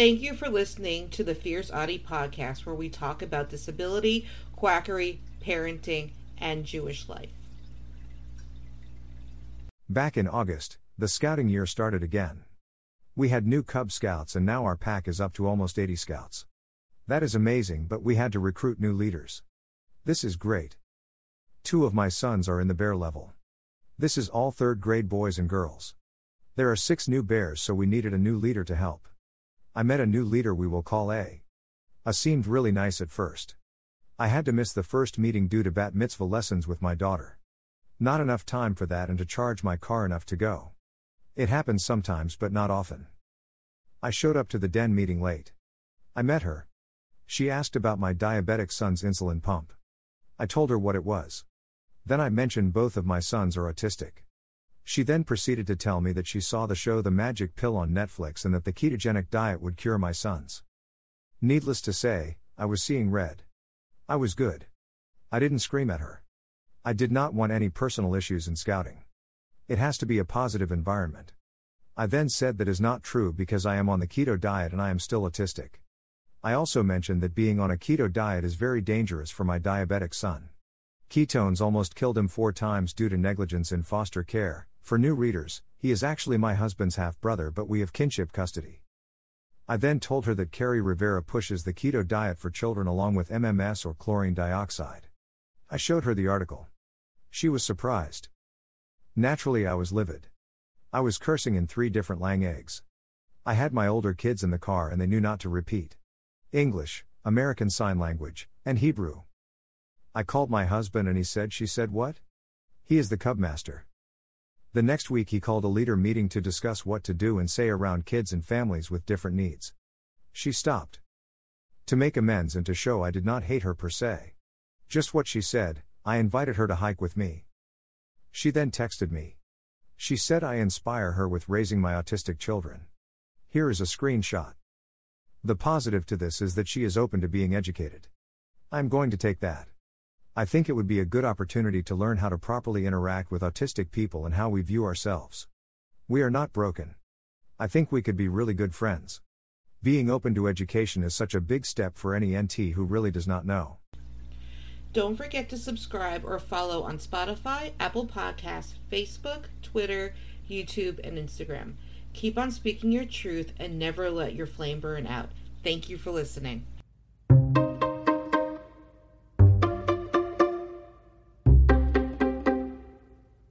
Thank you for listening to the Fierce Autie podcast, where we talk about disability, quackery, parenting, and Jewish life. Back in August, the scouting year started again. We had new Cub Scouts, and now our pack is up to almost 80 scouts. That is amazing, but we had to recruit new leaders. This is great. Two of my sons are in the bear level. This is all third grade boys and girls. There are six new bears, so we needed a new leader to help. I met a new leader we will call A. A seemed really nice at first. I had to miss the first meeting due to bat mitzvah lessons with my daughter. Not enough time for that and to charge my car enough to go. It happens sometimes, but not often. I showed up to the den meeting late. I met her. She asked about my diabetic son's insulin pump. I told her what it was. Then I mentioned both of my sons are autistic. She then proceeded to tell me that she saw the show The Magic Pill on Netflix and that the ketogenic diet would cure my sons. Needless to say, I was seeing red. I was good. I didn't scream at her. I did not want any personal issues in scouting. It has to be a positive environment. I then said that is not true because I am on the keto diet and I am still autistic. I also mentioned that being on a keto diet is very dangerous for my diabetic son. Ketones almost killed him four times due to negligence in foster care. For new readers, he is actually my husband's half brother, but we have kinship custody. I then told her that Kerri Rivera pushes the keto diet for children along with MMS or chlorine dioxide. I showed her the article. She was surprised. Naturally, I was livid. I was cursing in three different lang eggs. I had my older kids in the car and they knew not to repeat English, American Sign Language, and Hebrew. I called my husband and he said, She said what? He is the cub master. The next week, he called a leader meeting to discuss what to do and say around kids and families with different needs. She stopped. To make amends and to show I did not hate her per se. Just what she said, I invited her to hike with me. She then texted me. She said I inspire her with raising my autistic children. Here is a screenshot. The positive to this is that she is open to being educated. I'm going to take that. I think it would be a good opportunity to learn how to properly interact with autistic people and how we view ourselves. We are not broken. I think we could be really good friends. Being open to education is such a big step for any NT who really does not know. Don't forget to subscribe or follow on Spotify, Apple Podcasts, Facebook, Twitter, YouTube, and Instagram. Keep on speaking your truth and never let your flame burn out. Thank you for listening.